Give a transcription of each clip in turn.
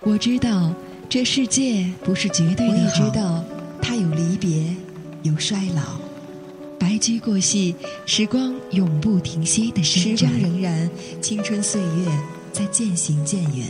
我知道这世界不是绝对的我也知道，它有离别，有衰老，白驹过隙，时光永不停歇的时伸展。光仍然，青春岁月在渐行渐远。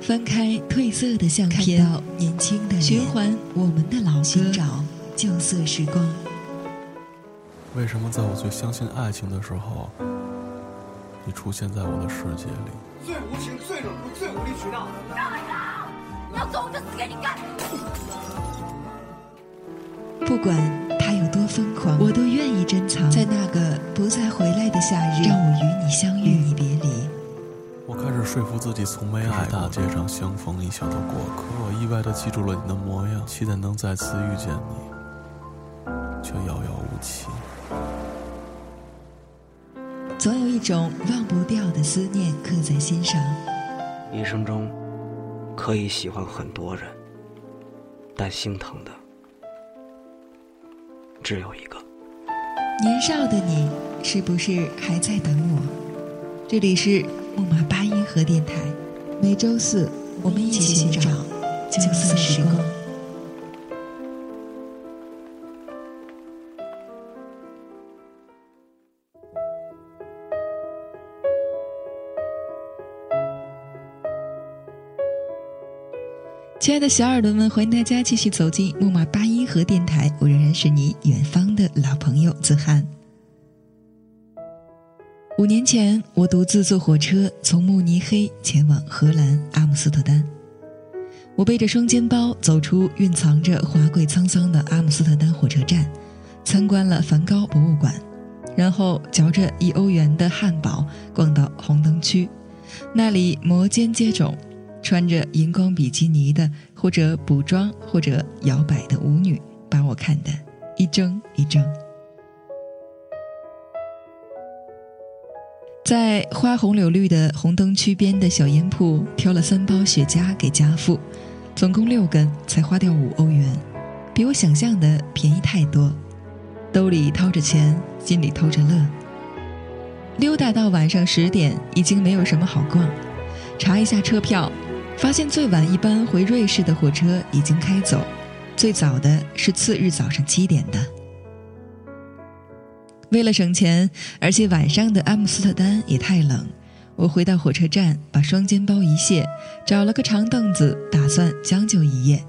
翻开褪色的相片看片，到年轻的脸循环我们的老歌。寻找旧色时光。为什么在我最相信爱情的时候，你出现在我的世界里？最无情、最冷酷、最无理取闹。你要走我就死给你看！不管他有多疯狂，我都愿意珍藏，在那个不再回来的夏日，让我与你相遇。与你别离。我开始说服自己从没爱大街上相逢一笑的过客，我意外的记住了你的模样，期待能再次遇见你，却遥遥无期。一种忘不掉的思念刻在心上。一生中可以喜欢很多人，但心疼的只有一个。年少的你，是不是还在等我？这里是木马八音盒电台，每周四我们一起寻找旧色时光。亲爱的小耳朵们，欢迎大家继续走进木马八音盒电台，我仍然是你远方的老朋友子涵。五年前，我独自坐火车从慕尼黑前往荷兰阿姆斯特丹。我背着双肩包走出蕴藏着华贵沧桑的阿姆斯特丹火车站，参观了梵高博物馆，然后嚼着一欧元的汉堡逛到红灯区，那里摩肩接踵。穿着荧光比基尼的，或者补妆，或者摇摆的舞女，把我看得一怔一怔。在花红柳绿的红灯区边的小烟铺，挑了三包雪茄给家父，总共六根，才花掉五欧元，比我想象的便宜太多。兜里掏着钱，心里偷着乐。溜达到晚上十点，已经没有什么好逛，查一下车票。发现最晚一班回瑞士的火车已经开走，最早的是次日早上七点的。为了省钱，而且晚上的阿姆斯特丹也太冷，我回到火车站，把双肩包一卸，找了个长凳子，打算将就一夜。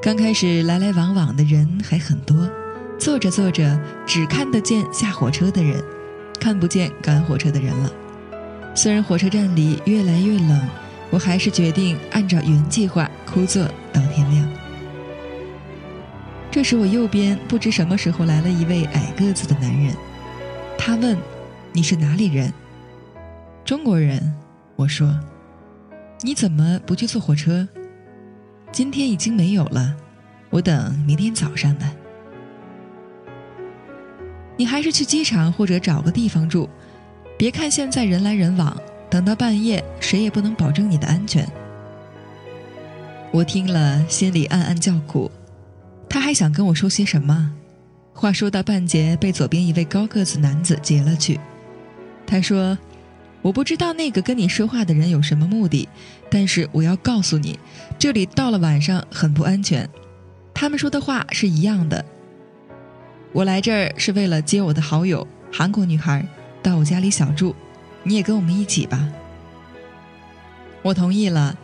刚开始来来往往的人还很多，坐着坐着只看得见下火车的人，看不见赶火车的人了。虽然火车站里越来越冷，我还是决定按照原计划枯坐到天亮。这时，我右边不知什么时候来了一位矮个子的男人，他问：“你是哪里人？”“中国人。”我说。“你怎么不去坐火车？”“今天已经没有了，我等明天早上的。”“你还是去机场或者找个地方住。”别看现在人来人往，等到半夜，谁也不能保证你的安全。我听了，心里暗暗叫苦。他还想跟我说些什么？话说到半截，被左边一位高个子男子截了去。他说：“我不知道那个跟你说话的人有什么目的，但是我要告诉你，这里到了晚上很不安全。他们说的话是一样的。我来这儿是为了接我的好友韩国女孩。”到我家里小住，你也跟我们一起吧。我同意了。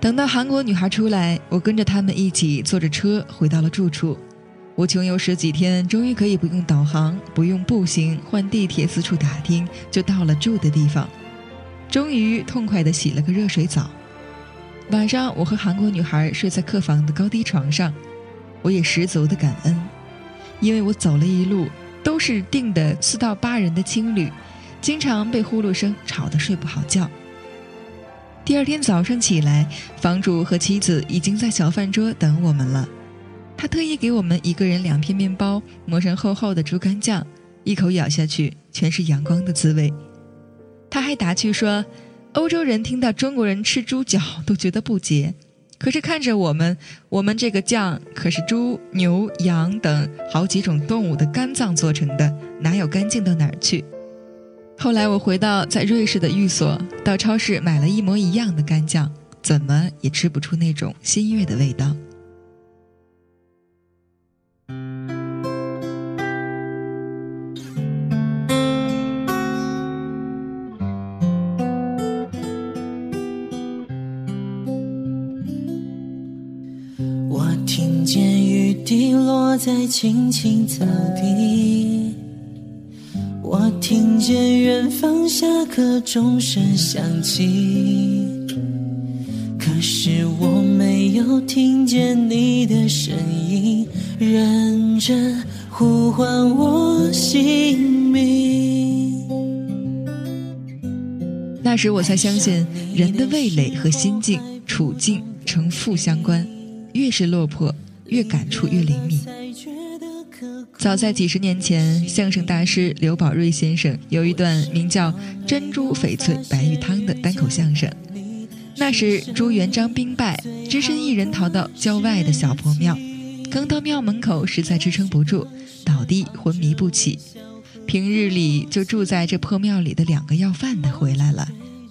等到韩国女孩出来，我跟着他们一起坐着车回到了住处。我穷游十几天，终于可以不用导航，不用步行换地铁四处打听，就到了住的地方。终于痛快地洗了个热水澡。晚上，我和韩国女孩睡在客房的高低床上，我也十足的感恩，因为我走了一路。都是订的四到八人的青旅，经常被呼噜声吵得睡不好觉。第二天早上起来，房主和妻子已经在小饭桌等我们了。他特意给我们一个人两片面包，抹上厚厚的猪肝酱，一口咬下去全是阳光的滋味。他还打趣说：“欧洲人听到中国人吃猪脚都觉得不解。”可是看着我们，我们这个酱可是猪、牛、羊等好几种动物的肝脏做成的，哪有干净到哪儿去？后来我回到在瑞士的寓所，到超市买了一模一样的干酱，怎么也吃不出那种新月的味道。在青青草地，我听见远方下课钟声响起，可是我没有听见你的声音，认真呼唤我姓名。那时我才相信，人的味蕾和心境、处境呈负相关。越是落魄，越感触越灵敏。早在几十年前，相声大师刘宝瑞先生有一段名叫《珍珠翡翠白玉汤》的单口相声。那时朱元璋兵败，只身一人逃到郊外的小破庙，刚到庙门口，实在支撑不住，倒地昏迷不起。平日里就住在这破庙里的两个要饭的回来了，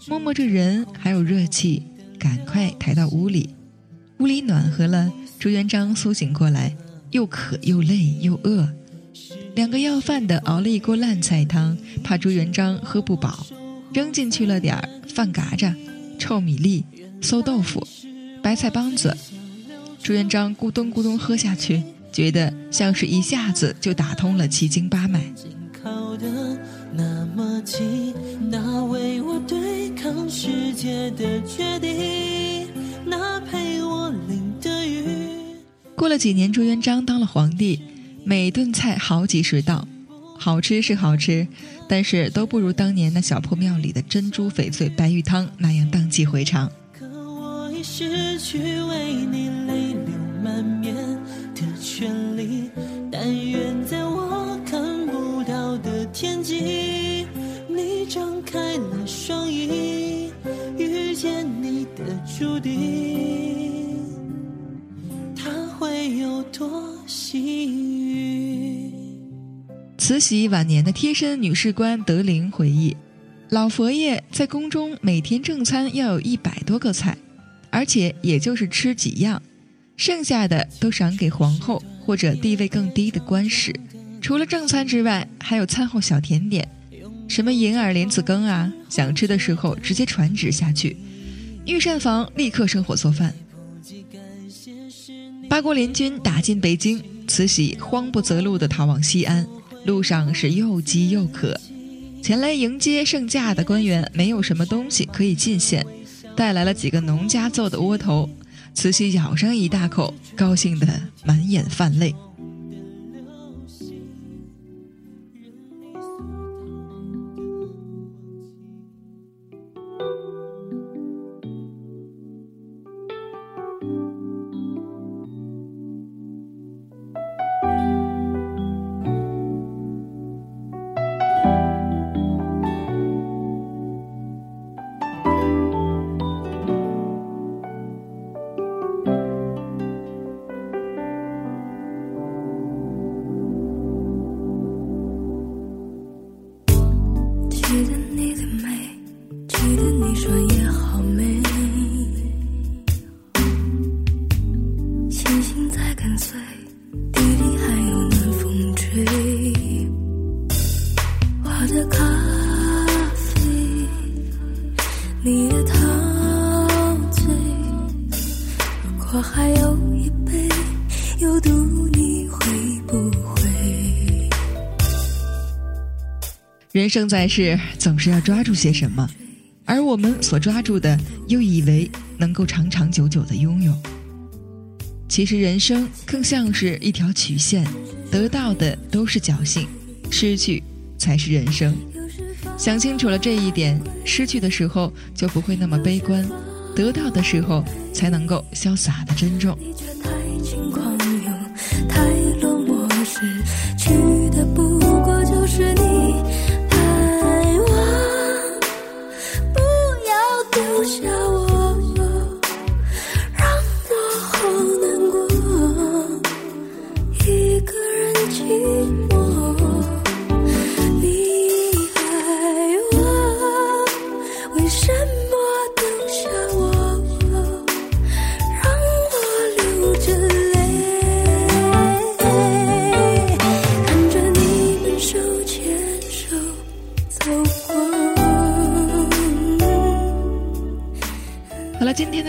摸摸这人还有热气，赶快抬到屋里。屋里暖和了，朱元璋苏醒过来，又渴又累又饿。两个要饭的熬了一锅烂菜汤，怕朱元璋喝不饱，扔进去了点儿饭嘎渣、臭米粒、馊豆腐、白菜帮子。朱元璋咕咚咕咚喝下去，觉得像是一下子就打通了七经八脉。那，为我对抗世界的决定，那陪我。过了几年，朱元璋当了皇帝，每顿菜好几十道，好吃是好吃，但是都不如当年那小破庙里的珍珠翡翠白玉汤那样荡气回肠。可我已失去为你泪流满面的权利，但愿在我看不到的天际，你张开了双翼，遇见你的注定，慈禧晚年的贴身女士官德龄回忆，老佛爷在宫中每天正餐要有一百多个菜，而且也就是吃几样，剩下的都赏给皇后或者地位更低的官使。除了正餐之外，还有餐后小甜点，什么银耳莲子羹啊，想吃的时候直接传旨下去，御膳房立刻生火做饭。八国联军打进北京，慈禧慌不择路地逃往西安，路上是又饥又渴。前来迎接圣驾的官员没有什么东西可以进献，带来了几个农家做的窝头。慈禧咬上一大口，高兴得满眼泛泪。你的陶醉。如果还有一杯，有毒你会不会人生在世，总是要抓住些什么，而我们所抓住的，又以为能够长长久久的拥有。其实人生更像是一条曲线，得到的都是侥幸，失去才是人生。想清楚了这一点，失去的时候就不会那么悲观，得到的时候才能够潇洒的珍重。寂寞，你爱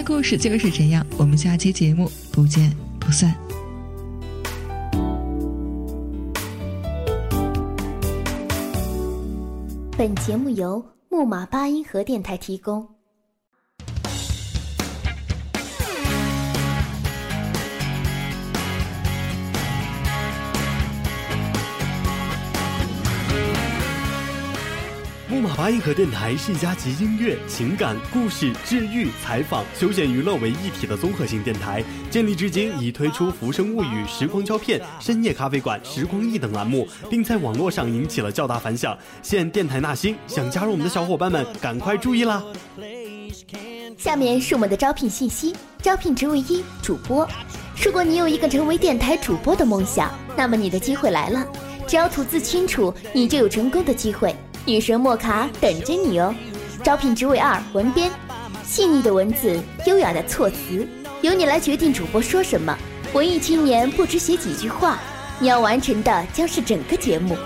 故事就是这样，我们下期节目不见不散。本节目由木马八音盒电台提供。木马八音盒电台是一家集音乐、情感、故事、治愈、采访、休闲娱乐为一体的综合性电台。建立至今，已推出《浮生物语》《时光胶片》《深夜咖啡馆》《时光忆》等栏目，并在网络上引起了较大反响。现电台纳新，想加入我们的小伙伴们，赶快注意啦！下面是我们的招聘信息：招聘职位一，主播。如果你有一个成为电台主播的梦想，那么你的机会来了。只要吐字清楚，你就有成功的机会。女神莫卡等着你哦！招聘职位二文编，细腻的文字，优雅的措辞，由你来决定主播说什么。文艺青年不止写几句话，你要完成的将是整个节目。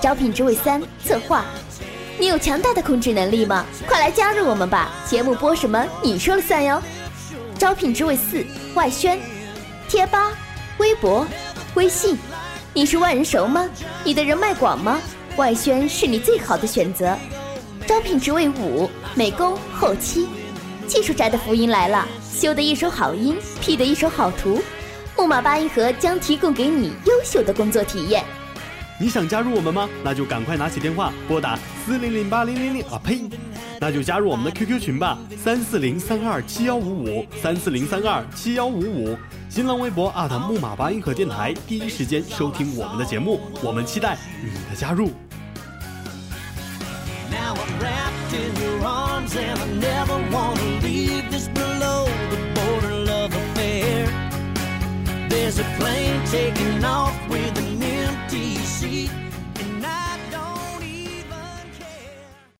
招聘职位三策划，你有强大的控制能力吗？快来加入我们吧！节目播什么你说了算哟。招聘职位四外宣，贴吧、微博、微信，你是万人熟吗？你的人脉广吗？外宣是你最好的选择，招聘职位五美工后期，技术宅的福音来了，修的一手好音，P 的一手好图，木马八音盒将提供给你优秀的工作体验。你想加入我们吗？那就赶快拿起电话拨打四零零八零零零啊呸！那就加入我们的 QQ 群吧，三四零三二七幺五五三四零三二七幺五五，新浪微博木马八音盒电台，第一时间收听我们的节目，我们期待你的加入。There's a plane taking off with a.